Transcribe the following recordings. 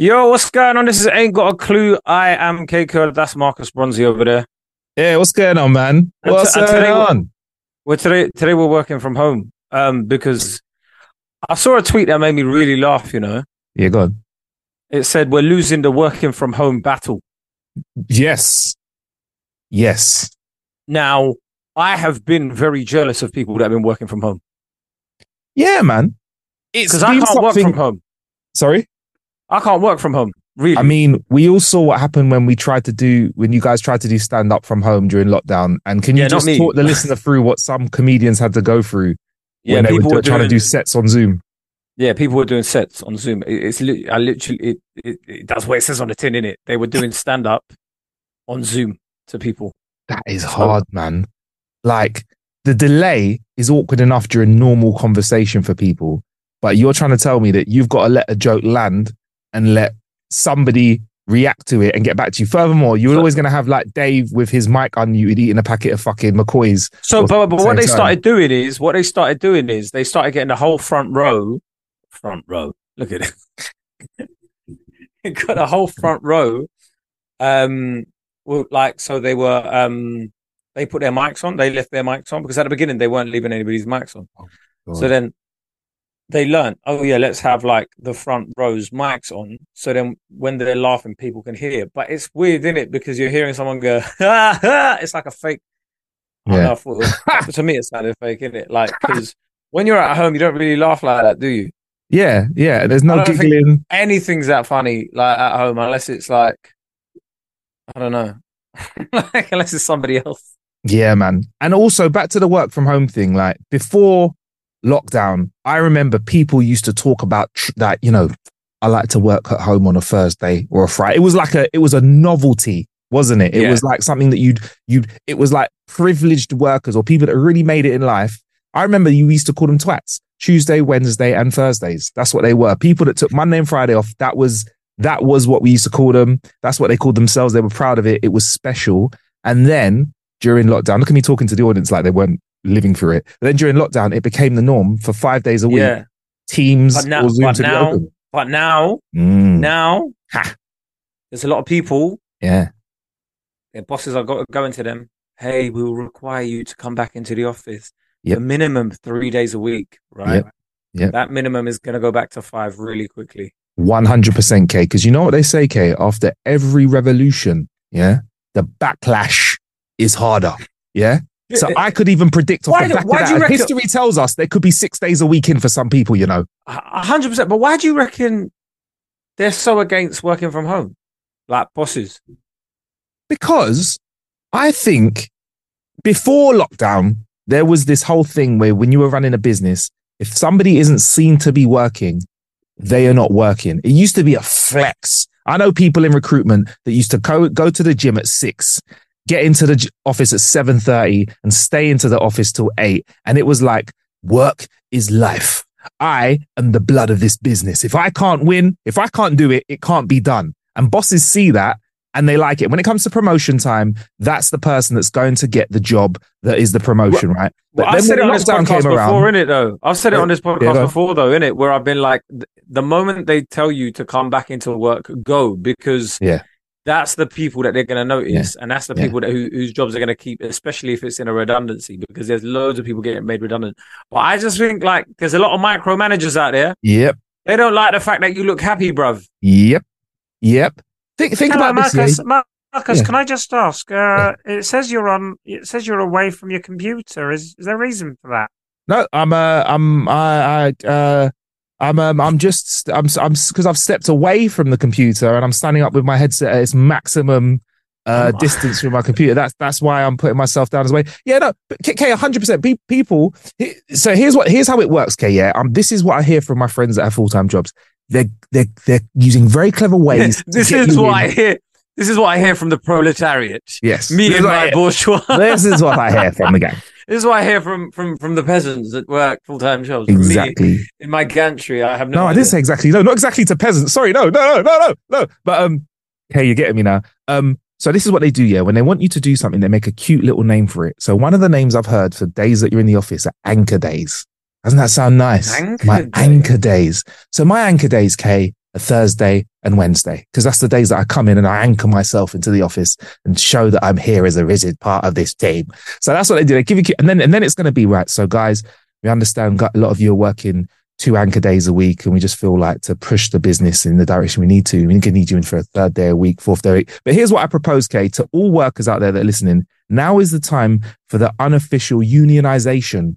Yo, what's going on? This is Ain't Got a Clue. I am Kae Kurd. That's Marcus Bronzy over there. Yeah, what's going on, man? And What's t- going we're- on? Well, today today we're working from home um, because I saw a tweet that made me really laugh. You know, Yeah, go on. it said we're losing the working from home battle. Yes. Yes. Now, I have been very jealous of people that have been working from home Yeah, man. It's because I can't work from home. Sorry? I can't work from home. Really, I mean, we all saw what happened when we tried to do when you guys tried to do stand up from home during lockdown. And can you Yeah, just talk the listener through what some comedians had to go through yeah, when they were were trying to do sets on Zoom? Yeah, people were doing sets on Zoom. It- It's li- I literally it, it, it that's what it says on the tin in it. They were doing stand up on Zoom to people. That is hard, man. Like the delay is awkward enough during normal conversation for people, but you're trying to tell me that you've got to let a joke land and let somebody react to it and get back to you. Furthermore, you're So- always going to have like Dave with his mic on unmuted eating a packet of fucking McCoys. So, but, but what they time. started doing is what they started doing is they started getting the whole front row, front row. Look at it. Got the whole front row. Um, well, like so they were um they put their mics on. They left their mics on because at the beginning they weren't leaving anybody's mics on. So then they learned, oh yeah, let's have like the front rows mics on. So then when they're laughing, people can hear. But it's weird, isn't it? Because you're hearing someone go, ha, ha. it's like a fake. Yeah. know, I thought it was- to me, it sounded fake, isn't it? Like, because when you're at home, you don't really laugh like that, do you? Yeah, yeah. There's no I don't think- giggling. Anything's that funny, like at home, unless it's like, I don't know, like unless it's somebody else. Yeah, man. And also back to the work from home thing. Like before lockdown, I remember people used to talk about tr- that, you know, I like to work at home on a Thursday or a Friday. It was like a, it was a novelty, wasn't it? It Yeah. was like something that you'd, you'd, it was like privileged workers or people that really made it in life. I remember you used to call them twats Tuesday, Wednesday, and Thursdays. That's what they were. People that took Monday and Friday off. That was, that was what we used to call them. That's what they called themselves. They were proud of it. It was special. And then during lockdown, look at me talking to the audience like they weren't living through it. But then during lockdown, it became the norm for five days a week. Yeah, Teams but now, or Zoom but to be open. but now, Mm, now, Ha. there's a lot of people. yeah. Their bosses are go- going to them. Hey, we will require you to come back into the office. Yep. The minimum three days a week, right? Yep. Yep. That minimum is going to go back to five really quickly. 100% K. Because you know what they say, K? After every revolution, yeah, the backlash is harder. Yeah. So I could even predict off Why the back why of do you that. reckon- History tells us there could be six days a week in for some people, you know. Hundred percent. But why do you reckon they're so against working from home, like bosses? Because I think before lockdown, there was this whole thing where when you were running a business, if somebody isn't seen to be working, they are not working. It used to be a flex. I know people in recruitment that used to go, go to the gym at six, get into the office at 7.30 and stay into the office till eight. And it was like, work is life. I am the blood of this business. If I can't win, if I can't do it, it can't be done. And bosses see that and they like it. When it comes to promotion time, that's the person that's going to get the job that is the promotion, right? Well, I then said it on this podcast around- before, innit? Though I've said it on this podcast before, though, in it Where I've been like, the moment they tell you to come back into work, go because Yeah. That's the people that they're going to notice, and that's the Yeah. people that who, whose jobs are going to keep, especially if it's in a redundancy, because there's loads of people getting made redundant. But I just think like there's a lot of micromanagers out there. Yep. They don't like the fact that you look happy, bruv. Yep. Yep. Think think Hello, about this. Marcus. Marcus, Yeah. can I just ask? Uh, It says you're on. It says you're away from your computer. Is is there a reason for that? No, I'm uh, I'm I, I uh, I'm um, I'm just I'm I'm because I've stepped away from the computer and I'm standing up with my headset at its maximum uh, Oh. distance from my computer. That's that's why I'm putting myself down as way. Yeah, no, but K, K 100%. Pe- people. he- So here's what here's how it works. K, yeah. Um, this is what I hear from my friends that have full time jobs. They're they're they're using very clever ways. to this is what in. I hear. This is what I hear from the proletariat. Yes, Me This and I my bourgeois. This is what I hear from the gang. This is what I hear from from from the peasants that work full time jobs. From me, Exactly. in my gantry, I have no. No, I didn't say exactly. No, not exactly to peasants. Sorry, no, no, no, no, no, no. But um, okay, you're getting me now. Um, so this is what they do. Yeah, when they want you to do something, they make a cute little name for it. So one of the names I've heard for days that you're in the office are anchor days. Doesn't that sound nice? Anchor my days. anchor days. So my anchor days, Kay, are Thursday and Wednesday because that's the days that I come in and I anchor myself into the office and show that I'm here as a rigid part of this team. So that's what they do. They give you, and then and then it's going to be right. So guys, we understand a lot of you are working two anchor days a week, and we just feel like to push the business in the direction we need to. We can need you in for a third day a week, fourth day a week. But here's what I propose, Kay, to all workers out there that are listening. Now is the time for the unofficial unionization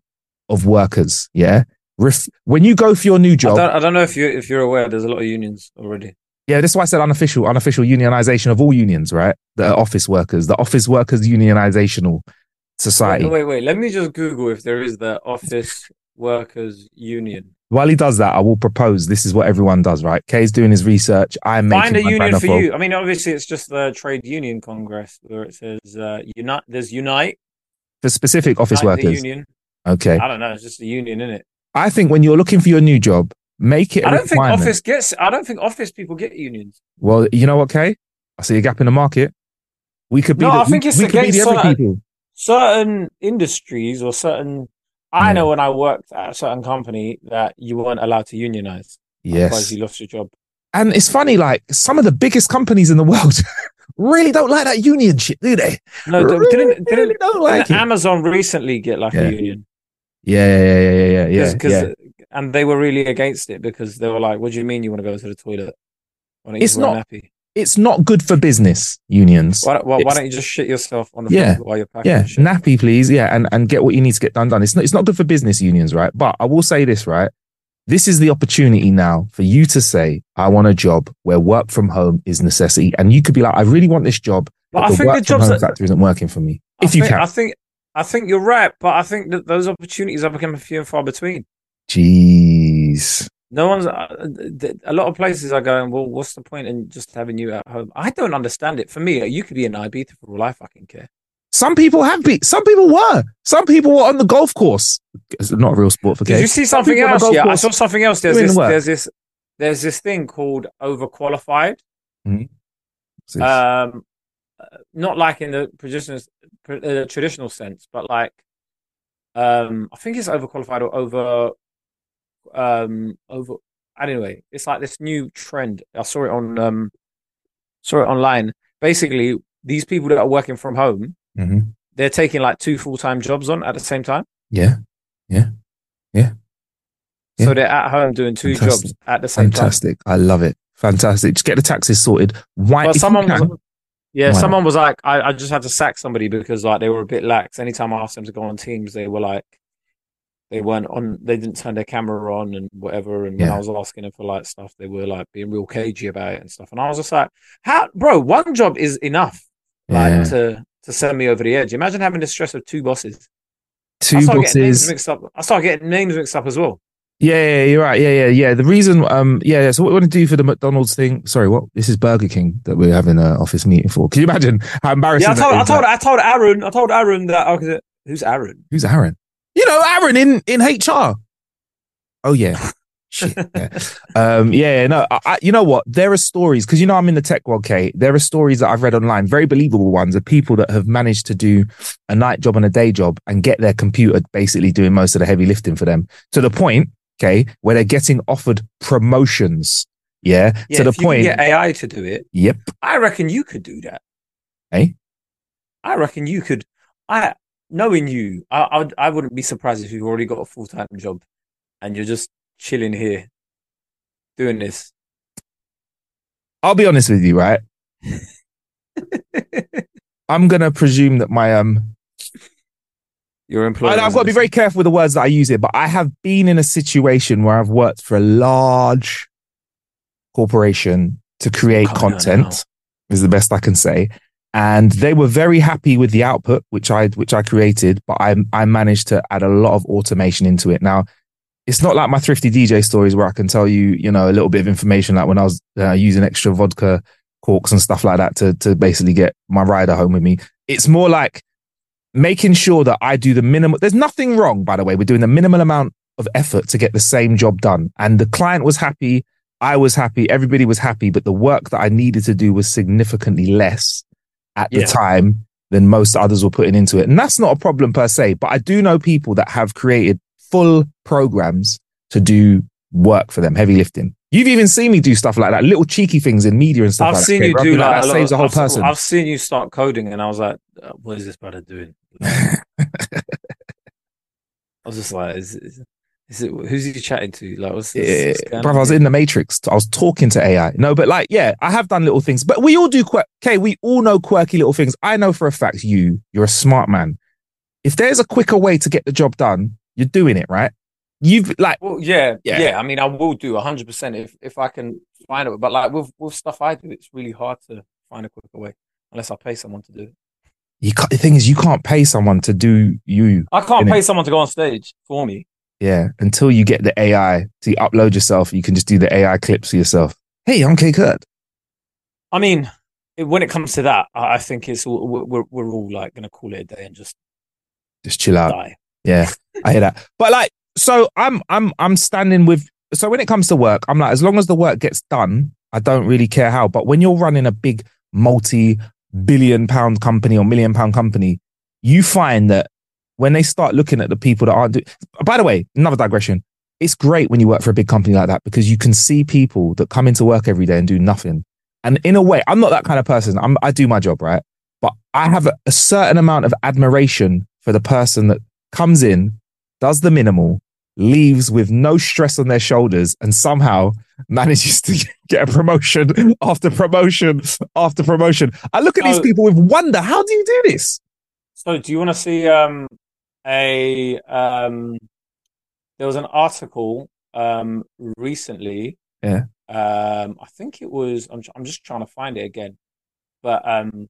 of workers. Yeah. Ref- when you go for your new I job, don't, I don't know if you if you're aware. There's a lot of unions already. yeah, that's why I said unofficial, unofficial unionization of all unions, right? The office workers, the office workers unionizational society. Wait, wait, wait. Let me just Google if there is the office workers union. While he does that, I will propose this is what everyone does, right? Kay's doing his research. I'm making Find a my union for you. I mean, obviously, it's just the trade union congress where it says uh, unite. There's unite. for specific office Unite workers. union. Okay. I don't know. It's just a union, isn't it? I think when you're looking for your new job, make it. I I don't think office gets. I don't think office people get unions. Well, you know what, Kay? I see a gap in the market. We could be. No, the, I think we, it's we could be the against certain- certain industries or certain I Yeah. know when I worked at a certain company that you weren't allowed to unionize. Otherwise Yes. you lost your job. And it's funny, like some of the biggest companies in the world really don't like that union shit, do they? No, really, didn't, didn't, really don't like didn't it. Amazon recently get like Yeah. a union? Yeah, yeah, yeah, yeah, yeah. Cause, 'cause- yeah. Uh, and they were really against it because they were like, "What do you mean you want to go to the toilet? Why don't you It's just wear a not-? It's not good for business unions. Why, don't- why, why don't you just shit yourself on the Yeah. floor while you're packing? Yeah, shit? nappy, please. Yeah, and and get what you need to get done done. It's not it's not good for business unions, right? But I will say this, right? This is the opportunity now for you to say, I want a job where work from home is necessity. And you could be like, I really want this job, But but, I the think work the from jobs home that- factor isn't working for me. I If you can. I think, I think you're right, but I think that those opportunities are becoming few and far between. Jeez. No one's. Uh, a lot of places are going. Well, what's the point in just having you at home? I don't understand it. For me, you could be in Ibiza for all I fucking care. Some people have been. Some people were. Some people were on the golf course. It's not a real sport for kids. Did you see something people on the else? golf Yeah, I saw something else. There's doing this. work. There's this. There's this thing called overqualified. Sis. Um, not like in the traditional uh, traditional sense, but like, um, I think it's overqualified or over, um, over. Anyway, it's like this new trend. I saw it on um, saw it online. Basically, these people that are working from home, Mhm. they're taking like two full time jobs on at the same time. Yeah. Yeah. Yeah. So they're at home doing two Fantastic. jobs at the same time. Fantastic. I love it. Fantastic. Just get the taxes sorted. Why? But someone was, yeah, not? someone was like, I, I just had to sack somebody because like they were a bit lax. Anytime I asked them to go on teams, they were like, they weren't on, they didn't turn their camera on and whatever. And when I was asking them for like stuff, they were like being real cagey about it and stuff. And I was just like, how, bro, one job is enough, like Yeah. to to send me over the edge. Imagine having the stress of two bosses. I two names bosses. mixed up. I started getting names mixed up as well. Yeah, yeah, you're right. Yeah, yeah, yeah. The reason, um, yeah, yeah. So what we want to do for the McDonald's thing? Sorry, what? This is Burger King that we're having an office meeting for. Can you imagine how embarrassing? Yeah, I that told, I told, I told Aaron, I told Aaron that. Okay, who's Aaron? Who's Aaron? You know, Aaron in in HR. Oh yeah. Shit. Yeah. Um, yeah, yeah, no, I, I, you know what? There are stories because you know I'm in the tech world, Kate. There are stories that I've read online, very believable ones, of people that have managed to do a night job and a day job and get their computer basically doing most of the heavy lifting for them to the point, okay, where they're getting offered promotions. Yeah, Yeah, to the if you point. can get AI to do it. Yep. I reckon you could do that. Eh? I reckon you could. I knowing you, I I'd, I wouldn't be surprised if you've already got a full time job and you're just chilling here doing this. I'll be honest with you, right? I'm gonna presume that my um Your employer. I, I've got to be very careful with the words that I use here, but I have been in a situation where I've worked for a large corporation to create Coming out content, is the best I can say. And they were very happy with the output, which I which I created, but I I managed to add a lot of automation into it. Now, it's not like my thrifty DJ stories where I can tell you, you know, a little bit of information, like when I was uh, using extra vodka corks and stuff like that to to basically get my rider home with me. It's more like making sure that I do the minimum. There's nothing wrong, by the way. We're doing the minimal amount of effort to get the same job done, and the client was happy. I was happy. Everybody was happy, but the work that I needed to do was significantly less at the time than most others were putting into it. And that's not a problem per se, but I do know people that have created full programs to do work for them, heavy lifting. You've even seen me do stuff like that, little cheeky things in media and stuff I've like seen that. you I'll do like, that saves a whole I've, person. I've seen you start coding, and I was like, uh, "What is this brother doing?" I was just like, "Is, is, is it who's he chatting to?" Like, what's this? Yeah, brother, I was in the Matrix. I was talking to AI. No, but like, yeah, I have done little things. But we all do quirk. Okay, we all know quirky little things. I know for a fact you, you're a smart man. If there's a quicker way to get the job done, you're doing it right. You've like, Well, yeah, Yeah. yeah, I mean, I will do hundred percent if if I can find it. But like with with stuff I do, it's really hard to find a quicker way unless I pay someone to do it. you can't, the thing is, you can't pay someone to do you. I can't pay someone to go on stage for me. Yeah, until you get the AI to upload yourself, you can just do the AI clips for yourself. Hey, I'm Kae Kurd. I mean, it, when it comes to that, I I think it's all, we're we're- we're all like going to call it a day and just Just chill out. die. Yeah, I hear that. But like, so I'm I'm I'm standing with. So when it comes to work, I'm like, as long as the work gets done, I don't really care how. But when you're running a big multi-billion pound company or million pound company, you find that when they start looking at the people that aren't doing. By the way, another digression. It's great when you work for a big company like that because you can see people that come into work every day and do nothing. And in a way, I'm not that kind of person. I'm, I do my job, right? But I have a, a certain amount of admiration for the person that comes in, does the minimal, leaves with no stress on their shoulders, and somehow manages to get a promotion after promotion after promotion. I look at these Oh. people with wonder. How do you do this? So, do you want to see um a um? There was an article um recently. Yeah. Um, I think it was. I'm I'm just trying to find it again, but um,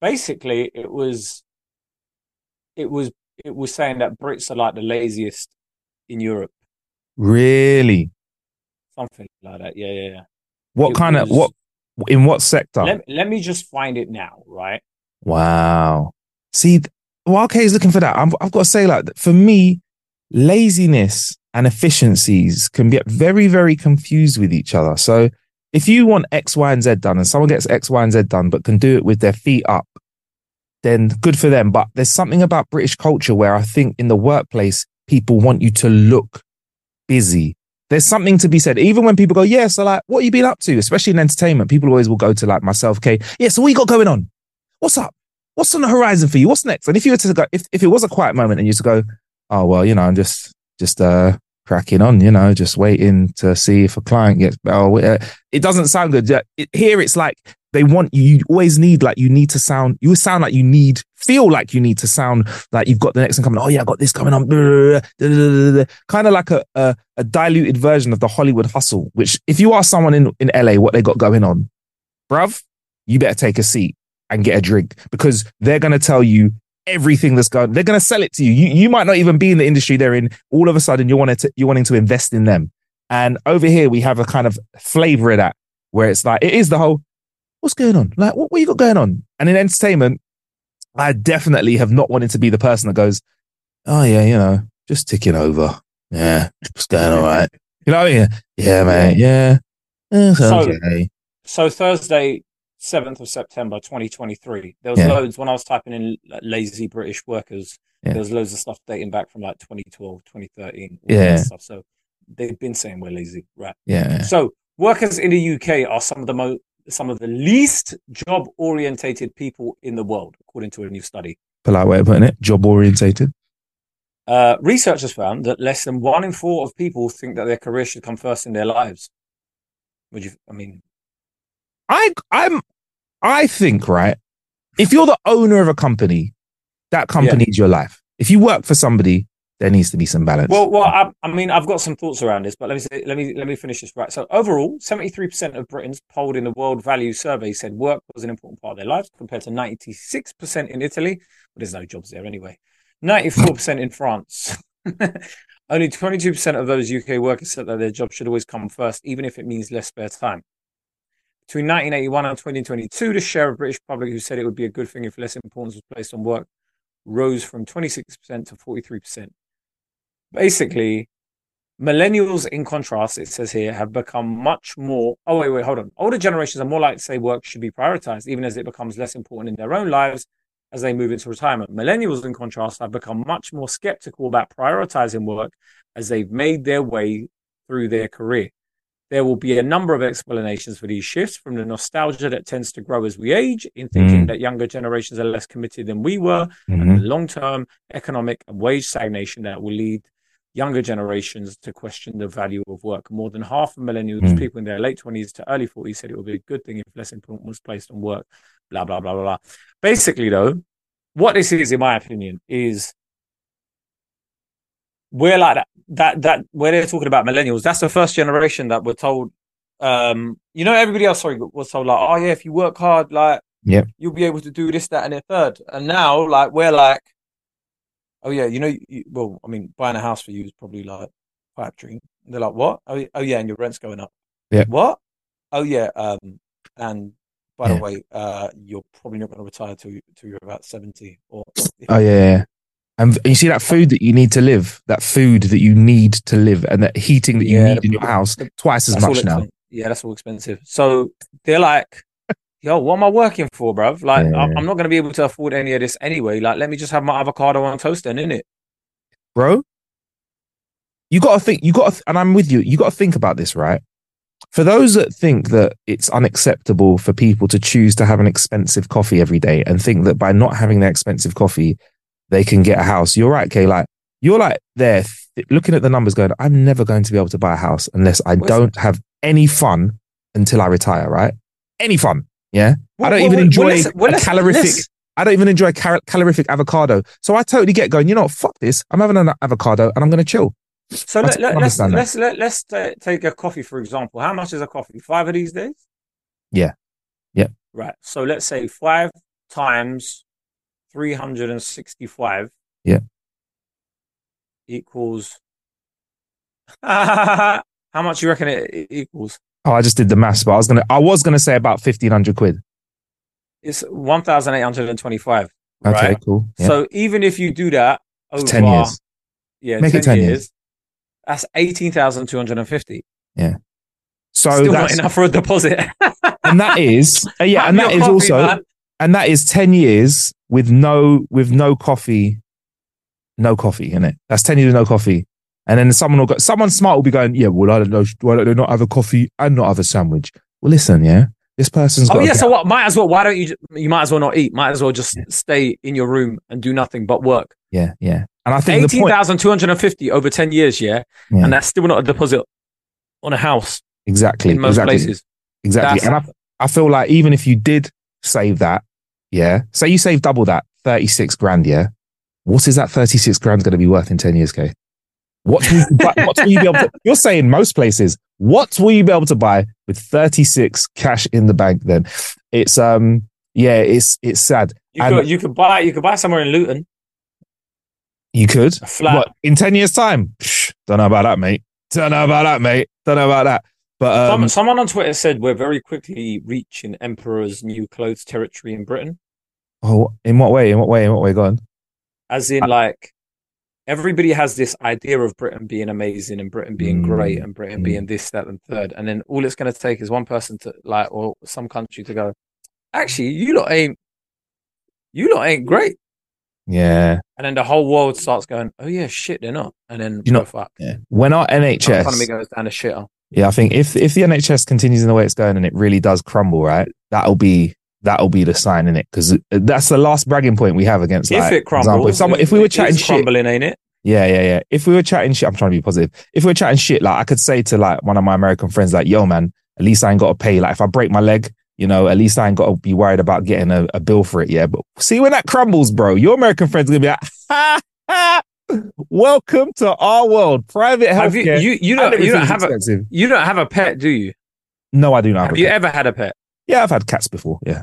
basically it was. It was it was saying that Brits are like the laziest in Europe, Really? something like that. Yeah, yeah, yeah. What It kind of what in what sector? Let let me just find it now, right? Wow. See, while Kay's looking for that, I'm, I've got to say, like, for me, laziness and efficiencies can get very, very confused with each other. So if you want X, Y, and Z done and someone gets X, Y, and Z done, but can do it with their feet up, then good for them. But there's something about British culture where I think in the workplace, people want you to look busy. There's something to be said. Even when people go, yeah, so like, what you been up to? Especially in entertainment, people always will go to like myself, Kay. Yeah, so what you got going on? What's up? What's on the horizon for you? What's next? And if you were to go, if, if it was a quiet moment and you to go, oh, well, you know, I'm just, just, uh, cracking on, you know, just waiting to see if a client gets, oh, uh, it doesn't sound good. Here it's like they want you, you always need, like, you need to sound, you sound like you need, feel like you need to sound like you've got the next one coming. Oh, yeah, I got this coming on. Kind of like a, a, a diluted version of the Hollywood hustle, which if you ask someone in, in LA what they got going on, bruv, you better take a seat and get a drink because they're going to tell you everything that's going. They're going to sell it to you. You you might not even be in the industry they're in. All of a sudden, you want to you're wanting to invest in them. And over here, we have a kind of flavor of that where it's like it is the whole what's going on? Like what, what you got going on? And in entertainment, I definitely have not wanted to be the person that goes, oh yeah, you know, just ticking over. Yeah, it's going all right. You know what I mean? Yeah, mate. Yeah. Eh, it's So- okay. So Thursday, seventh of September, twenty twenty three. There was Yeah. loads when I was typing in like, lazy British workers. Yeah. There was loads of stuff dating back from like 2012, 2013. Yeah. Stuff. So they've been saying we're lazy, right? Yeah. So workers in the UK are some of the most some of the least job orientated people in the world, according to a new study. Polite way of putting it. Job orientated. Uh, researchers found that less than one in four of people think that their career should come first in their lives. Would you? I mean, I I'm I think right. If you're the owner of a company, that company is your life. If you work for somebody, there needs to be some balance. Well, well, I, I mean, I've got some thoughts around this, but let me say, let me let me finish this right. So overall, seventy three percent of Britons polled in the World Value Survey said work was an important part of their lives, compared to ninety six percent in Italy. But there's no jobs there anyway. Ninety four percent in France. Only twenty two percent of those UK workers said that their job should always come first, even if it means less spare time. Between 1981 and 2022, the share of British public who said it would be a good thing if less importance was placed on work rose from 26% to 43%. Basically, millennials, in contrast, it says here, have become much more. Oh, wait, wait, hold on. Older generations are more likely to say work should be prioritized, even as it becomes less important in their own lives as they move into retirement. Millennials, in contrast, have become much more skeptical about prioritizing work as they've made their way through their career. There will be a number of explanations for these shifts from the nostalgia that tends to grow as we age, in thinking Mm. that younger generations are less committed than we were, Mhm. and the long term economic and wage stagnation that will lead younger generations to question the value of work. More than half of millennials, Mm. people in their late 20s to early 40s, said it would be a good thing if less importance was placed on work, blah, blah, blah, blah, blah. Basically, though, what this is, in my opinion, is we're like that, that, that, where they're talking about millennials, that's the first generation that we're told, um, you know, everybody else, sorry, was told, like, oh, yeah, if you work hard, like, yeah, you'll be able to do this, that, and the third. And now, like, we're like, oh yeah, you know, you, well, I mean, buying a house for you is probably like pipe dream. They're like, what? Oh, oh yeah, and your rent's going up. Yeah. What? Oh yeah. Um, and by Yeah. the way, uh, you're probably not going to retire till you, till you're about seventy. Or Oh yeah, yeah. And you see that food that you need to live, that food that you need to live, and that heating that you Yeah, need the- in your house twice as much now. Yeah, that's all expensive. So they're like, yo, what am I working for, bruv? Like, Yeah. I'm, not going to be able to afford any of this anyway. Like, let me just have my avocado on toast then, innit? bro. You got to think. You got to, and I'm with you. You got to think about this, right? For those that think that it's unacceptable for people to choose to have an expensive coffee every day and think that by not having their expensive coffee, they can get a house. You're right, Kay. Like you're like there th- looking at the numbers, going, "I'm never going to be able to buy a house unless I Where's- don't have any fun until I retire." Right? Any fun? Yeah. I don't Well, even enjoy well, a calorific. I don't even enjoy cal- calorific avocado. So I totally get going, you know what? Fuck this. I'm having an avocado and I'm going to chill. So let, let, let's, let's let, let's ta- take a coffee for example. How much is a coffee? Five of these days. Yeah. Yeah. Right. So let's say five times three hundred and sixty-five. Yeah. Equals. How much you reckon it equals? Oh, I just did the maths, but I was going to, I was to say about 1500 quid. It's one thousand eight hundred and twenty-five. Okay, Right. cool. Yeah. So even if you do that over 10 years. yeah, Make 10, it 10 years, years. that's eighteen thousand two hundred and fifty. Yeah. So Still not that's, enough for a deposit. and that is, uh, yeah, and that is coffee, also, man. and that is 10 years with no, with no coffee, no coffee in it. That's 10 years with no coffee. And then someone will go, someone smart will be going, yeah, well, I don't know. Why don't they not have a coffee and not have a sandwich? Well, listen, yeah, this person's got Oh yeah, so what? Might as well. Why don't you? You might as well not eat. Might as well just stay in your room and do nothing but work. Yeah, yeah. And I think Eighteen thousand two hundred and fifty over ten years, yeah? Yeah. and that's still not a deposit on a house exactly, in most exactly, places. exactly. That's- And I, I feel like even if you did save that, yeah, say you save double that, thirty six grand, yeah. What is that thirty six grand going to be worth in ten years, Kay? What will, you buy, what will you be able to? You're saying most places. What will you be able to buy with thirty six cash in the bank? Then it's um yeah, it's it's sad. You And- could you could buy you could buy somewhere in Luton You could a flat. what in ten years time? Psh, don't know about that, mate. Don't know about that, mate. Don't know about that. But um, Some, someone on Twitter said we're very quickly reaching Emperor's new clothes territory in Britain, oh, in what way? In what way? In what way? Go on. as in like everybody has this idea of Britain being amazing and Britain being Mm, great and Britain mm. being this, that, and third, and then all it's going to take is one person to like or some country to go. Actually, you lot ain't you lot ain't great. Yeah. And then the whole world starts going, oh yeah, shit, they're not. And then You know- we're. Yeah. When our The economy NHS, goes down the shitter. yeah, I think if if the NHS continues in the way it's going and it really does crumble, right, that'll be that'll be the sign in it because that's the last bragging point we have against. if like, it for example, crumbles, if someone, if we were chatting shit, crumbling, ain't it? yeah, yeah, yeah. If we were chatting shit, I'm trying to be positive. If we were chatting shit, like I could say to like one of my American friends, like, "Yo, man, at least I ain't got to pay. Like, if I break my leg, you know, at least I ain't got to be worried about getting a, a bill for it. Yeah, but see when that crumbles, bro, your American friends gonna be like, ha, ha." Welcome to our world, private Have you healthcare. you you don't you don't have a expensive. you don't have a pet, do you? No, I do not. Have Have a you ever had a pet? Yeah, I've had cats before. Yeah.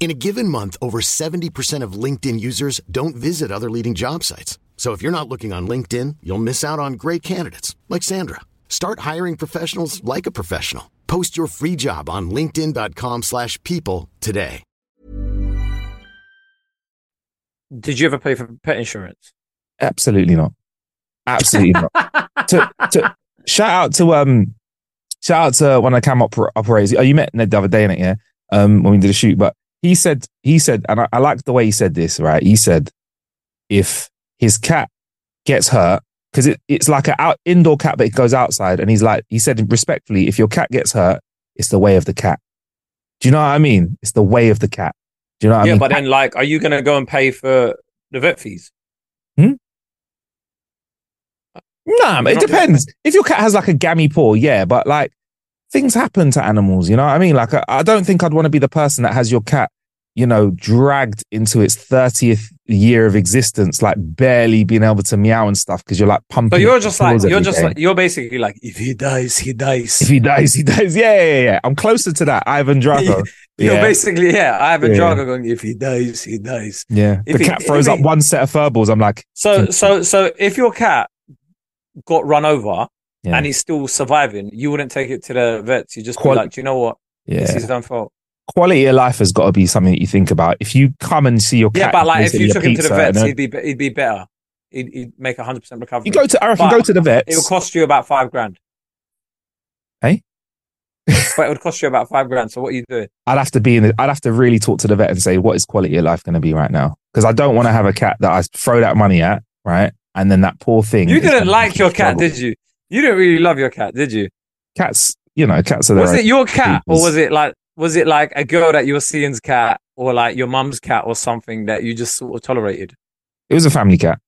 In a given month, over 70% of LinkedIn users don't visit other leading job sites. So if you're not looking on LinkedIn, you'll miss out on great candidates like Sandra. Start hiring professionals like a professional. Post your free job on linkedin.com/people slash people today. Did you ever pay for pet insurance? Absolutely not. Absolutely not. To, to, shout out to um, shout out to one of the cam oper- operators. Oh, you met Ned the other day in it, yeah. Um, when we did a shoot, but he said he said, and I, I like the way he said this. Right, he said if his cat gets hurt because it, it's like an out indoor cat, but it goes outside, and he's like he said respectfully, if your cat gets hurt, it's the way of the cat. Do you know what I mean? It's the way of the cat. Do you know what yeah, I mean? but then like, are you gonna go and pay for the vet fees? Hmm? Uh, nah, man, it depends. If your cat has like a gammy paw, yeah, but like things happen to animals, you know what I mean? Like, I, I don't think I'd want to be the person that has your cat, you know, dragged into its 30th year of existence, like barely being able to meow and stuff because you're like pumping. But you're just like you're just day. like you're basically like if he dies, he dies. if he dies, he dies. Yeah, yeah, yeah. I'm closer to that. Ivan Drago. You're yeah. basically yeah. I have a Yeah. Drago going. If he dies, he dies. yeah. if the he- cat throws if up one set of furballs. I'm like, So so so if your cat got run over Yeah. and he's still surviving, you wouldn't take it to the vets. You just Quali- be like, do you know what? Yeah. his own fault. Quality of life has got to be something that you think about. If you come and see your cat, Yeah, but like if you took him to the vets, he'd be he'd be better. He'd, he'd make a hundred percent recovery. you go to, I reckon, go to the vets. It will cost you about five grand. Hey? Eh? but it would cost you about five grand. So what are you doing? I'd have to be in. The, I'd have to really talk to the vet and say, what is quality of life going to be right now? Because I don't want to have a cat that I throw that money at, right? And then that poor thing. You didn't like your cat, did you? You didn't really love your cat, did you? Cats, you know, cats are their Was it your cat, or was it like was it like a girl that you were seeing's cat, or like your mum's cat, or something that you just sort of tolerated? It was a family cat.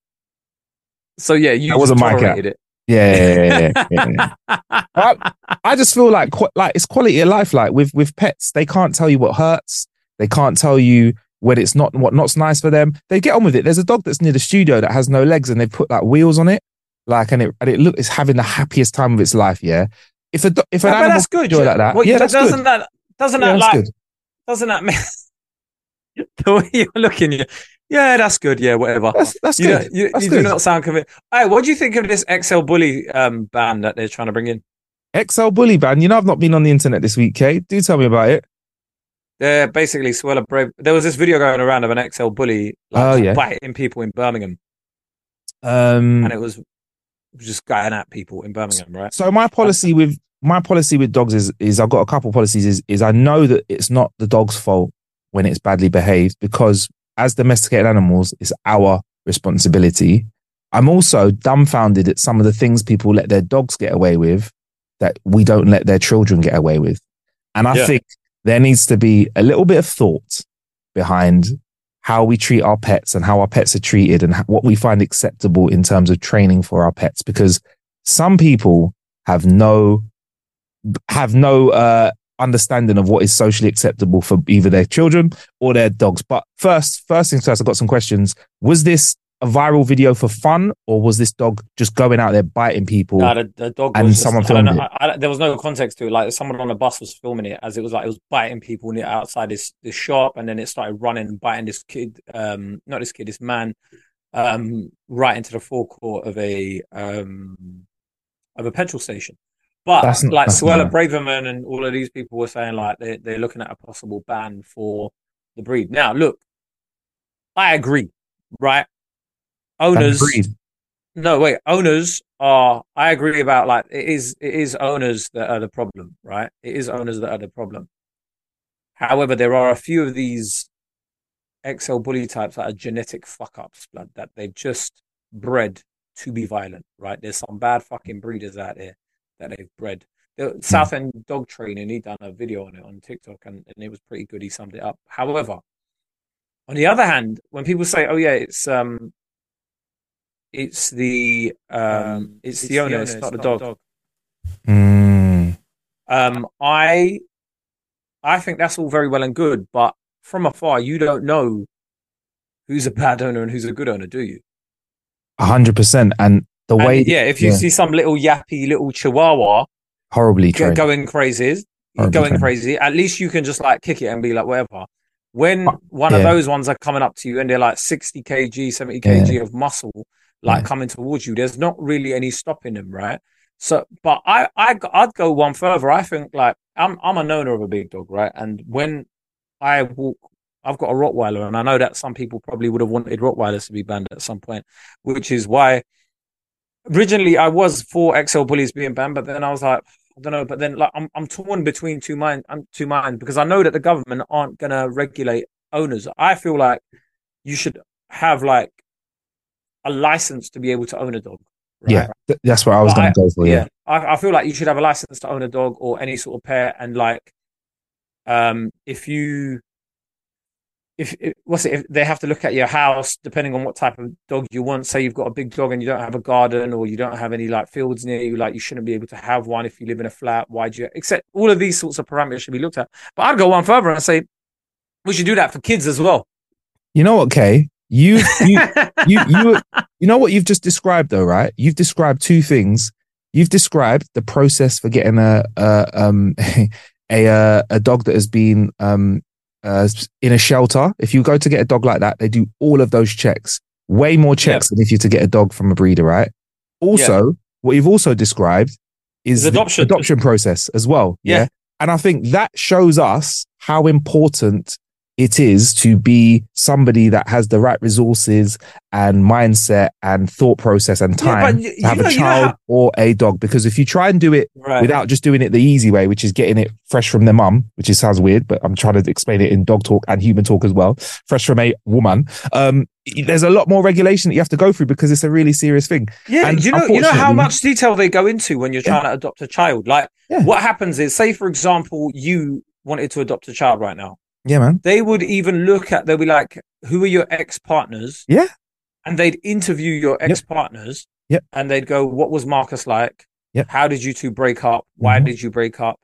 So yeah, you That just wasn't my cat. tolerated it. Yeah, yeah, yeah, yeah, yeah, yeah. I, I just feel like like it's quality of life. Like with with pets, they can't tell you what hurts. They can't tell you when it's not what not's nice for them. They get on with it. There's a dog that's near the studio that has no legs, and they put like wheels on it, like and it and it look it's having the happiest time of its life. Yeah. If a if an Yeah, animal that's good. like that, Well, yeah, that's doesn't good. that doesn't Yeah, that like good. doesn't that mean the way you're looking? You, yeah, that's good. Yeah, whatever. That's that's you good. you, that's you good. do not sound convinced. Hey, what do you think of this XL Bully um, band that they're trying to bring in? XL Bully Band. You know, I've not been on the internet this week, Kay. Do tell me about it. They're basically Swell Brave. There was this video going around of an XL Bully like, Oh, yeah. biting people in Birmingham, Um, and it was just going at people in Birmingham, right? So my policy with my policy with dogs is is I've got a couple policies is is I know that it's not the dog's fault when it's badly behaved because as domesticated animals it's our responsibility. I'm also dumbfounded at some of the things people let their dogs get away with that we don't let their children get away with. And I Yeah. think there needs to be a little bit of thought behind how we treat our pets and how our pets are treated and what we find acceptable in terms of training for our pets. Because some people have no have no uh understanding of what is socially acceptable for either their children or their dogs. But first first things first i've got some questions. Was this a viral video for fun, or was this dog just going out there biting people? No, the, the dog and just- someone filmed know, it. I, I, there was no context to it. Like someone on a bus was filming it as it was like it was biting people near outside this this shop, and then it started running and biting this kid, um, not this kid, this man, um, right into the forecourt of a um of a petrol station. But That's like that's Suella Braverman and all of these people were saying like they they're looking at a possible ban for the breed. Now, look, I agree, right? Owners, no, wait. Owners are. I agree about like it is. It is owners that are the problem, right? It is owners that are the problem. However, there are a few of these XL bully types that are genetic fuck ups, blood that they've just bred to be violent, right? There's some bad fucking breeders out there that they've bred. The Southend dog training, he done a video on it on TikTok, and, and it was pretty good. He summed it up. However, on the other hand, when people say, "Oh yeah, it's um, it's the um, it's, the owner, it's not the dog," Mm. um, I I think that's all very well and good, but from afar, you don't know who's a bad owner and who's a good owner, do you? A hundred percent. And the And, way, yeah, if you see some little yappy little chihuahua horribly go- trained. going crazy, Horribly going trained. crazy, at least you can just like kick it and be like, whatever. When one of those ones are coming up to you and they're like 60 kg, 70 kg of muscle, like Yeah. coming towards you, there's not really any stopping them, right? So, but I, I, I'd go one further. I think like I'm, I'm an owner of a big dog, right? And when I walk, I've got a Rottweiler, and I know that some people probably would have wanted Rottweilers to be banned at some point, which is why originally I was for XL bullies being banned, but then I was like, I don't know. But then like I'm I'm torn between two minds. I'm um, two minds because I know that the government aren't gonna regulate owners. I feel like you should have like a license to be able to own a dog. right? yeah, th- that's what I was going to go for. Yeah. I, I feel like you should have a license to own a dog or any sort of pet, and like, um, if you, if, if what's it, if they have to look at your house depending on what type of dog you want. Say you've got a big dog and you don't have a garden or you don't have any like fields near you, like you shouldn't be able to have one if you live in a flat. Why do you? Except all of these sorts of parameters should be looked at. But I'd go one further and say we should do that for kids as well. You know what, Kay? You, you, you, you, you know what you've just described, though, right? You've described two things. You've described the process for getting a, a um, a, uh, a dog that has been um, uh, in a shelter. If you go to get a dog like that, they do all of those checks, way more checks than if you're to get a dog from a breeder, right? Also, what you've also described is the adoption. adoption process as well. Yeah. And I think that shows us how important it is to be somebody that has the right resources and mindset and thought process and time y- to have know- a you know child how- or a dog. Because if you try and do it Right. without just doing it the easy way, which is getting it fresh from their mum, which is sounds weird, but I'm trying to explain it in dog talk and human talk as well. Fresh from a woman. Um, there's a lot more regulation that you have to go through because it's a really serious thing. Yeah, And you know, you know how much detail they go into when you're trying to adopt a child. Like, Yeah. what happens is, say, for example, you wanted to adopt a child right now. Yeah, man. They would even look at. They'll be like, "Who are your ex partners?" Yeah. and they'd interview your ex partners. Yep. and they'd go, "What was Marcus like? Yep. How did you two break up? Why Mhm. did you break up?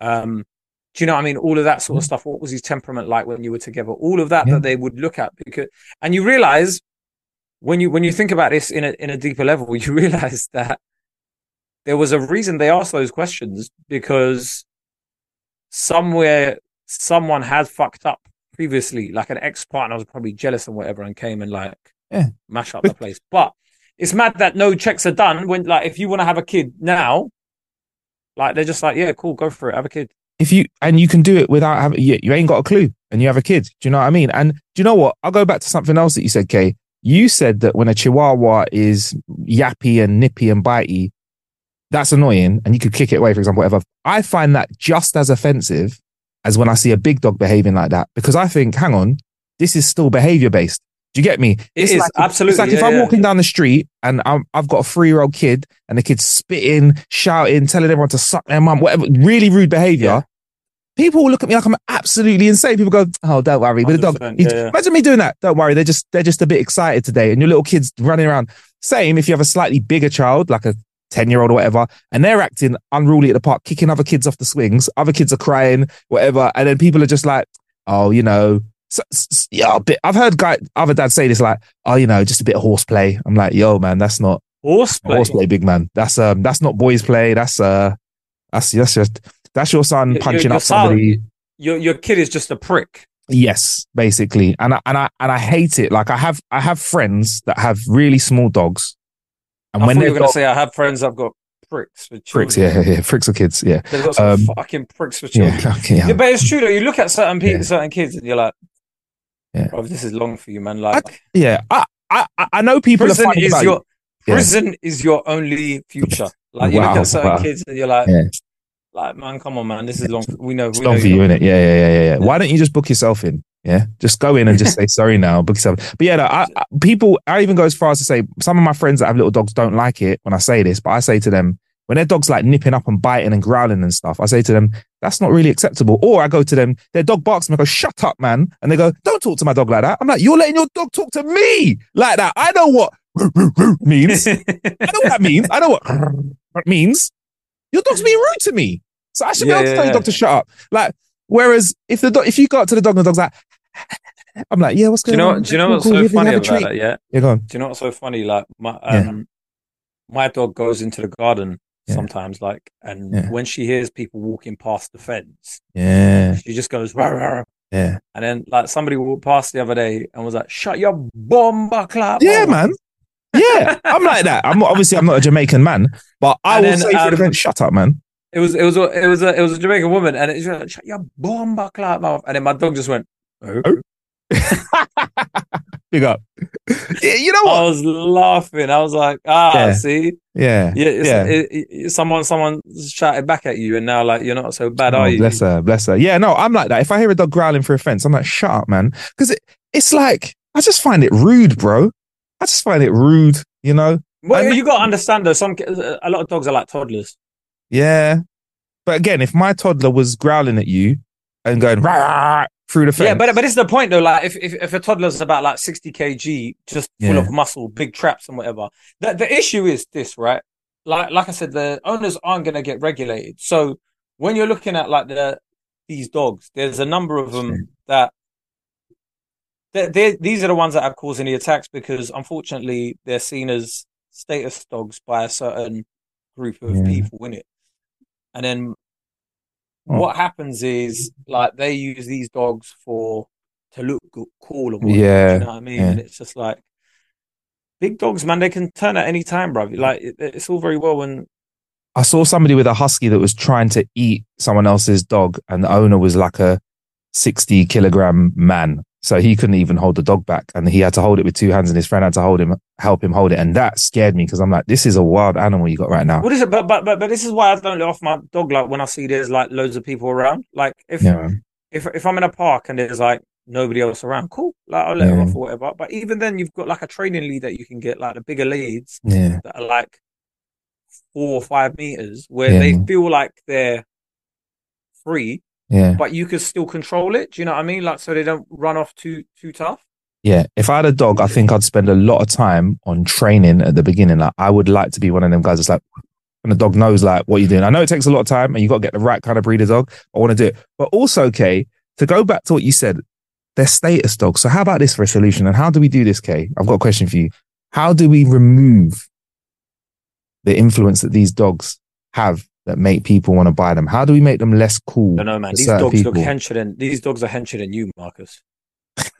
Um, do you know what I mean? All of that sort of Mhm. stuff. What was his temperament like when you were together? All of that Yeah. that they would look at because, and you realize when you when you think about this in a in a deeper level, you realize that there was a reason they asked those questions because somewhere someone had fucked up previously, like an ex partner was probably jealous and whatever, and came and like Yeah. mash up the place. But it's mad that no checks are done when like if you want to have a kid now, like they're just like, yeah, cool, go for it, have a kid. if you and you can do it without having you, you ain't got a clue and you have a kid do you know what i mean and do you know what i'll go back to something else that you said kay you said that when a chihuahua is yappy and nippy and bitey that's annoying and you could kick it away for example whatever i find that just as offensive as when i see a big dog behaving like that because i think hang on this is still behavior based do you get me? It is, absolutely, It's like if I'm yeah. walking down the street and I'm, I've got a three year old kid and the kid's spitting, shouting, telling everyone to suck their mum, whatever, really rude behavior. People will look at me like I'm absolutely insane. People go, "Oh, don't worry, with the dog." 100%, yeah, yeah. Imagine me doing that. Don't worry, they're just they're just a bit excited today, and your little kids running around. Same if you have a slightly bigger child, like a ten year old or whatever, and they're acting unruly at the park, kicking other kids off the swings. Other kids are crying, whatever, and then people are just like, "Oh, you know." So, s- yeah, a bit. I've heard guy, other dads say this like, oh, you know, just a bit of horseplay. I'm like, yo, man, that's not Horseplay. horseplay, big man. That's um, that's not boys play. That's uh, that's that's just that's your son Your- your- punching your up son- somebody. Your your kid is just a prick. Yes, basically, and I, and I and I hate it. Like I have I have friends that have really small dogs, and I when you they're going to say I have friends I've got pricks for children. pricks, yeah, yeah, yeah, pricks are kids, yeah, They've got some Um, fucking pricks for children. yeah, okay, Yeah, yeah. but it's true though. You look at certain people, Yeah. certain kids, and you're like, Yeah. bro, this is long for you, man. Like, yeah. I, I I know people prison are is your Yeah. prison is your only future. Like, you look at certain wow. kids, and you're like, like, man, come on, man, this is long. We know, It's we long know for you, innit? Yeah, yeah, yeah, yeah, yeah. Why don't you just book yourself in? Yeah, just go in and just say sorry now, book yourself. But yeah, no, I, I, people, I even go as far as to say some of my friends that have little dogs don't like it when I say this, but I say to them when their dog's like nipping up and biting and growling and stuff, I say to them that's not really acceptable. Or I go to them, their dog barks and I go, "Shut up, man!" And they go, "Don't talk to my dog like that." I'm like, "You're letting your dog talk to me like that." I know what means. I know what that means. I know what means. Your dog's being rude to me. So I should be Yeah, able to yeah, tell your yeah. dog to shut up. Like, whereas if the dog, if you go up to the dog and the dog's like, I'm like, yeah, what's Do you going know? on? Do you know Cool, what's cool, so funny about that? Yeah. Yeah, go on. Do you know what's so funny? Like my Yeah. um, my dog goes into the garden Yeah. sometimes, like, and Yeah. when she hears people walking past the fence, Yeah, she just goes, "Rah, rah, rah." yeah, and then like somebody walked past the other day and was like, "Shut your bomba clap!" yeah, man. Yeah, I'm like that. I'm not, obviously I'm not a Jamaican man, but I And will then, say for the um, event, shut up, man. It was it was a, it was a it was a Jamaican woman, and it's like, "Shut your bomba clap mouth," and then my dog just went. "Oh." Big up. Yeah, you know what? I was laughing. I was like, "Ah, Yeah. see, Yeah, yeah, yeah. It, it- someone someone shouted back at you, and now like you're not so bad, Oh, are you?" Bless her, bless her. Yeah, no, I'm like that. If I hear a dog growling for a fence, I'm like, shut up, man. Because it, it's like, I just find it rude, bro. I just find it rude, you know? Well, And- you got to understand though. Some a lot of dogs are like toddlers. Yeah. But again, if my toddler was growling at you and going rah, rah, rah, through the fence, Yeah, but but it's the point though. Like if if, if a toddler's about like sixty kg, just full Yeah. of muscle, big traps and whatever. The the issue is this, right? Like like I said, the owners aren't going to get regulated. So when you're looking at like the these dogs, there's a number of them that. They're, they're, these are the ones that are causing the attacks because unfortunately they're seen as status dogs by a certain group of Yeah. people in it. And then Oh. what happens is like they use these dogs for to look cool and whatnot, Yeah, you know what I mean? yeah. And it's just like big dogs, man. They can turn at any time, bro. Like it, it's all very well when I saw somebody with a husky that was trying to eat someone else's dog, and the owner was like a 60 kilogram man. So he couldn't even hold the dog back, and he had to hold it with two hands, and his friend had to hold him, help him hold it, and that scared me because I'm like, this is a wild animal you got right now. what is it? But but but but this is why I don't let off my dog. Like when I see there's like loads of people around. Like if Yeah, if if I'm in a park and there's like nobody else around, cool. Like I'll let Yeah. them off or whatever. But even then, you've got like a training lead that you can get, like the bigger leads yeah, that are like four or five meters, where Yeah. they feel like they're free, yeah, but you can still control it. Do you know what I mean? Like so they don't run off too too tough. yeah. If I had a dog, I think I'd spend a lot of time on training at the beginning. Like I would like to be one of them guys that's like, when the dog knows like what you're doing. I know it takes a lot of time, and you've got to get the right kind of breed of dog. I want to do it, but also, okay, to go back to what you said, they're status dogs. So how about this for a solution? And how do we do this, Kae? I've got a question for you. How do we remove the influence that these dogs have that make people want to buy them? How do we make them less cool? I don't know, man. These dogs look people? hencher than these dogs are hencher than you, Marcus.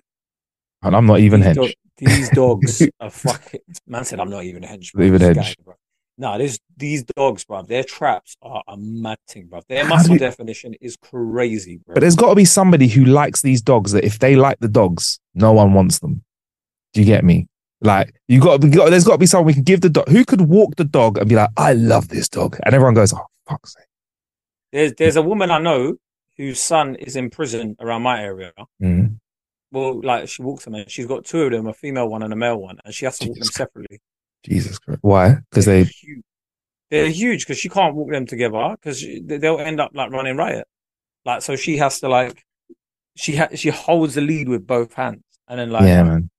And I'm not even these, hench. dog- these dogs are fucking. Man said I'm not even a hench. Not even hench. guy, bro. No, this these dogs, bro. Their traps are a mad thing, bro. Their muscle we- definition is crazy, bro. But there's got to be somebody who likes these dogs that if they like the dogs, no one wants them. Do you get me? Like you got, you got there's got to be someone we can give the dog who could walk the dog and be like, I love this dog, and everyone goes, oh fuck's sake. There's there's a woman I know whose son is in prison around my area. Mhm. Well, like she walks them, and she's got two of them, a female one and a male one, and she has to walk them Jesus separately. Jesus Christ. Why? Because they huge. They're huge because she can't walk them together because they'll end up like running riot. Like so, she has to like she ha- she holds the lead with both hands, and then like yeah, man.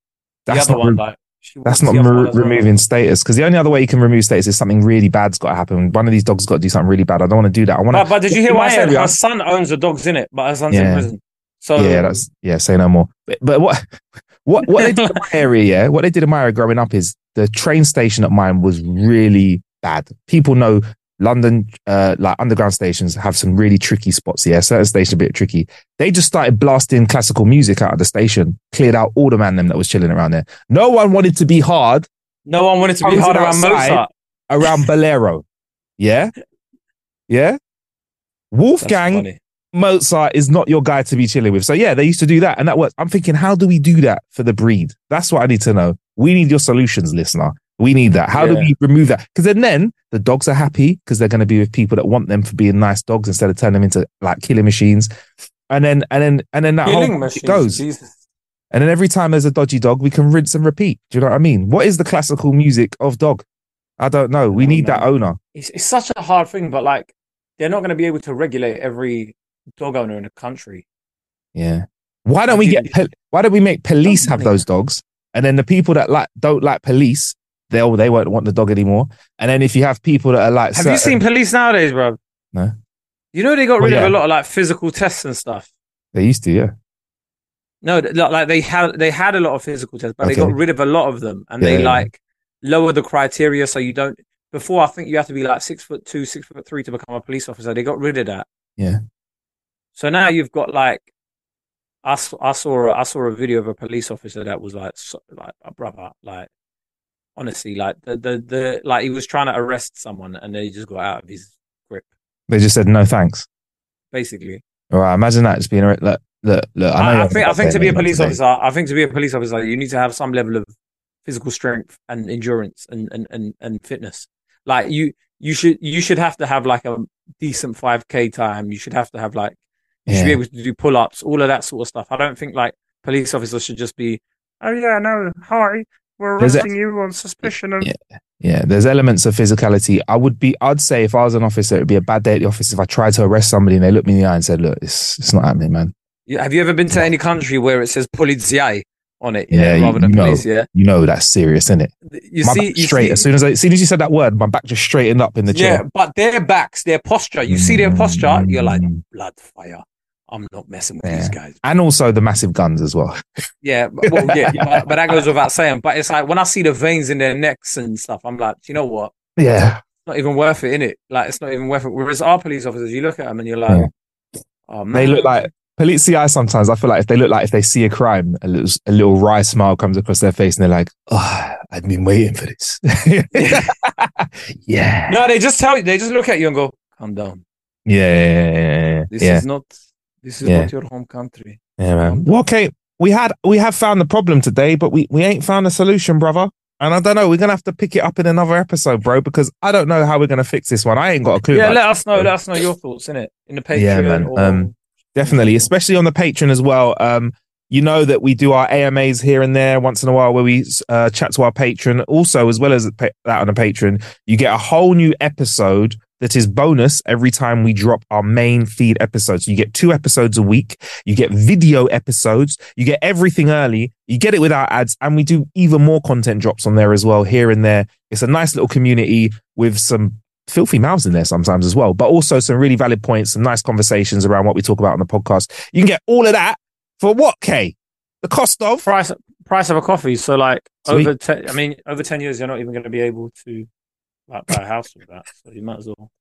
the That's other not one like that's not the other re- well. removing status. Because the only other way you can remove status is something really bad's got to happen. One of these dogs got to do something really bad. I don't want to do that. I want But, to. but did you hear what I said? area- Her son owns the dogs in it, but her son's Yeah. in prison. So yeah, that's yeah. Say no more. But, but what what what they did in my area, yeah, what they did in my area growing up is the train station at mine was really bad. People know London, uh, like underground stations have some really tricky spots. Yeah, certain stations a bit tricky. They just started blasting classical music out of the station, cleared out all the man them that was chilling around there. No one wanted to be hard no one wanted to be hard around. Mozart. around Bolero. Yeah, yeah. Wolfgang. Mozart is not your guy to be chilling with. So yeah, they used to do that, and that works. I'm thinking, how do we do that for the breed? That's what I need to know. We need your solutions, listener. We need that. How do we remove that? Because then, then the dogs are happy because they're going to be with people that want them for being nice dogs instead of turning them into like killing machines. And then, and then, and then that Killing whole machines. goes. Jesus. And then every time there's a dodgy dog, we can rinse and repeat. Do you know what I mean? What is the classical music of dog? I don't know. We don't need that owner. It's, it's such a hard thing, but like they're not going to be able to regulate every dog owner in the country. Yeah. Why don't we get? Why don't we make police have those dogs? And then the people that like don't like police, they'll they won't want the dog anymore. And then if you have people that are like, Have you seen police nowadays, bro? No, You know they got Well, rid yeah. of a lot of like physical tests and stuff. they used to. Yeah. No, like they had they had a lot of physical tests, but they got rid of a lot of them, and Yeah, they yeah. like lower the criteria so you don't. Before, I think you have to be like six foot two, six foot three to become a police officer. They got rid of that. Yeah. So now you've got like, I saw, I saw, I saw a video of a police officer that was like, so, like a brother, like, honestly, like the, the, the, like he was trying to arrest someone and they just got out of his grip, They just said no thanks. basically. All right. Imagine that just being a look. Look. Look. I, know I, I think, I think to be a police today. officer, I think to be a police officer, you need to have some level of physical strength and endurance and, and, and, and fitness. Like you, you should, you should have to have like a decent 5k time. You should have to have like, you should be able to do pull ups, all of that sort of stuff. I don't think like police officers should just be, oh yeah, no, hi, we're There's a- arresting you on suspicion of. Yeah. Yeah, there's elements of physicality. I would be, I'd say if I was an officer, it'd be a bad day at the office if I tried to arrest somebody and they looked me in the eye and said, look, it's, it's not happening, man. Yeah, Have you ever been to any country where it says polizei on it? Yeah, you, rather than you know, police. Yeah, you know that's serious, isn't it? you my see, back you straight. see- as soon as I, as soon as you said that word, my back just straightened up in the chair. Yeah, chair. but their backs, their posture, you see their posture, you're like, mm. blood fire. I'm not messing with these Mm. Guys. And also the massive guns as well. Yeah, but, well, yeah, but, but that goes without saying. But it's like when I see the veins in their necks and stuff, I'm like, you know what? Yeah. It's not even worth it, in it. Like, it's not even worth it. Whereas our police officers, you look at them and you're like, oh man, They look like police CI sometimes. I feel like if they look like if they see a crime, a little, a little wry smile comes across their face and they're like, oh, I've been waiting for this. yeah. no, they just tell you, they just look at you and go, calm down. Yeah. Yeah. Yeah. This yeah. is not, this is Yeah. not your home country. Yeah, man. Well, okay, we had we have found the problem today, but we we ain't found a solution, brother. And I don't know. We're gonna have to pick it up in another episode, bro, because I don't know how we're gonna fix this one. I ain't got a clue. Yeah, let it. us know. Let us know your thoughts in it in the Patreon. Yeah, man. Or, Um, definitely, especially on the Patreon as well. Um, you know that we do our AMAs here and there once in a while where we uh, chat to our patron. Also, as well as that on the Patreon, you get a whole new episode that is bonus every time we drop our main feed episodes. You get two episodes a week. You get video episodes. You get everything early. You get it without ads, and we do even more content drops on there as well, here and there. It's a nice little community with some filthy mouths in there sometimes as well, but also some really valid points, some nice conversations around what we talk about on the podcast. You can get all of that for what, Kae? The cost of price price of a coffee. So like Sweet. over, te- I mean, over ten years, you're not even going to be able to like buy a house with that. So you might as well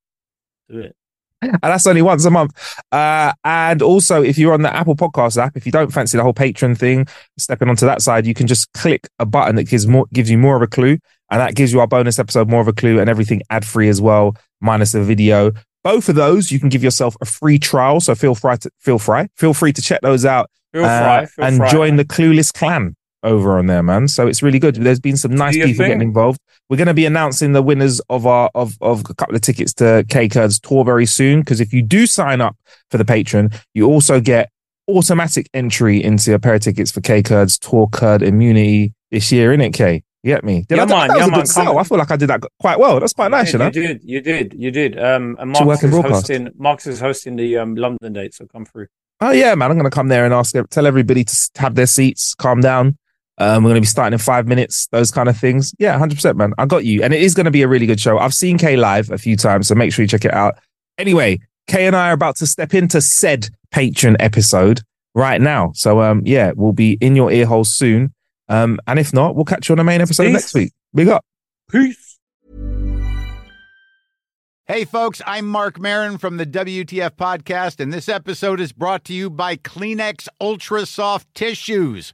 do it. and that's only once a month. Uh, and also, if you're on the Apple Podcast app, if you don't fancy the whole patron thing, stepping onto that side, you can just click a button that gives more gives you more of a clue, and that gives you our bonus episode more of a clue, and everything ad free as well, minus the video. Both of those, you can give yourself a free trial. So feel free to feel free feel free to check those out Feel uh, feel and free. join the Clueless Clan over on there, man. So it's really good. There's been some nice people thing. getting involved. We're going to be announcing the winners of our of of a couple of tickets to Kae Kurd's tour very soon. Because if you do sign up for the patron, you also get automatic entry into a pair of tickets for Kae Kurd's tour Kurd immunity this year, innit, Kae? You get me? Did Yeah, I, man, that was yeah, a man, sell. I feel like I did that quite well. That's quite nice, you know. you did, you did, you did. Um, and Marcus is hosting. Marcus is hosting the um London date, so come through. Oh yeah, man! I'm gonna come there and ask, tell everybody to have their seats, calm down. Um, we're gonna be starting in five minutes, those kind of things. Yeah, hundred percent, man. I got you, and it is gonna be a really good show. I've seen Kae live a few times, so make sure you check it out. Anyway, Kae and I are about to step into said patron episode. right now. So um, yeah, we'll be in your ear hole soon. Um, and if not, we'll catch you on the main episode Peace. next week. Big up. Peace. Hey, folks, I'm Marc Maron from the WTF Podcast, and this episode is brought to you by Kleenex Ultra Soft Tissues,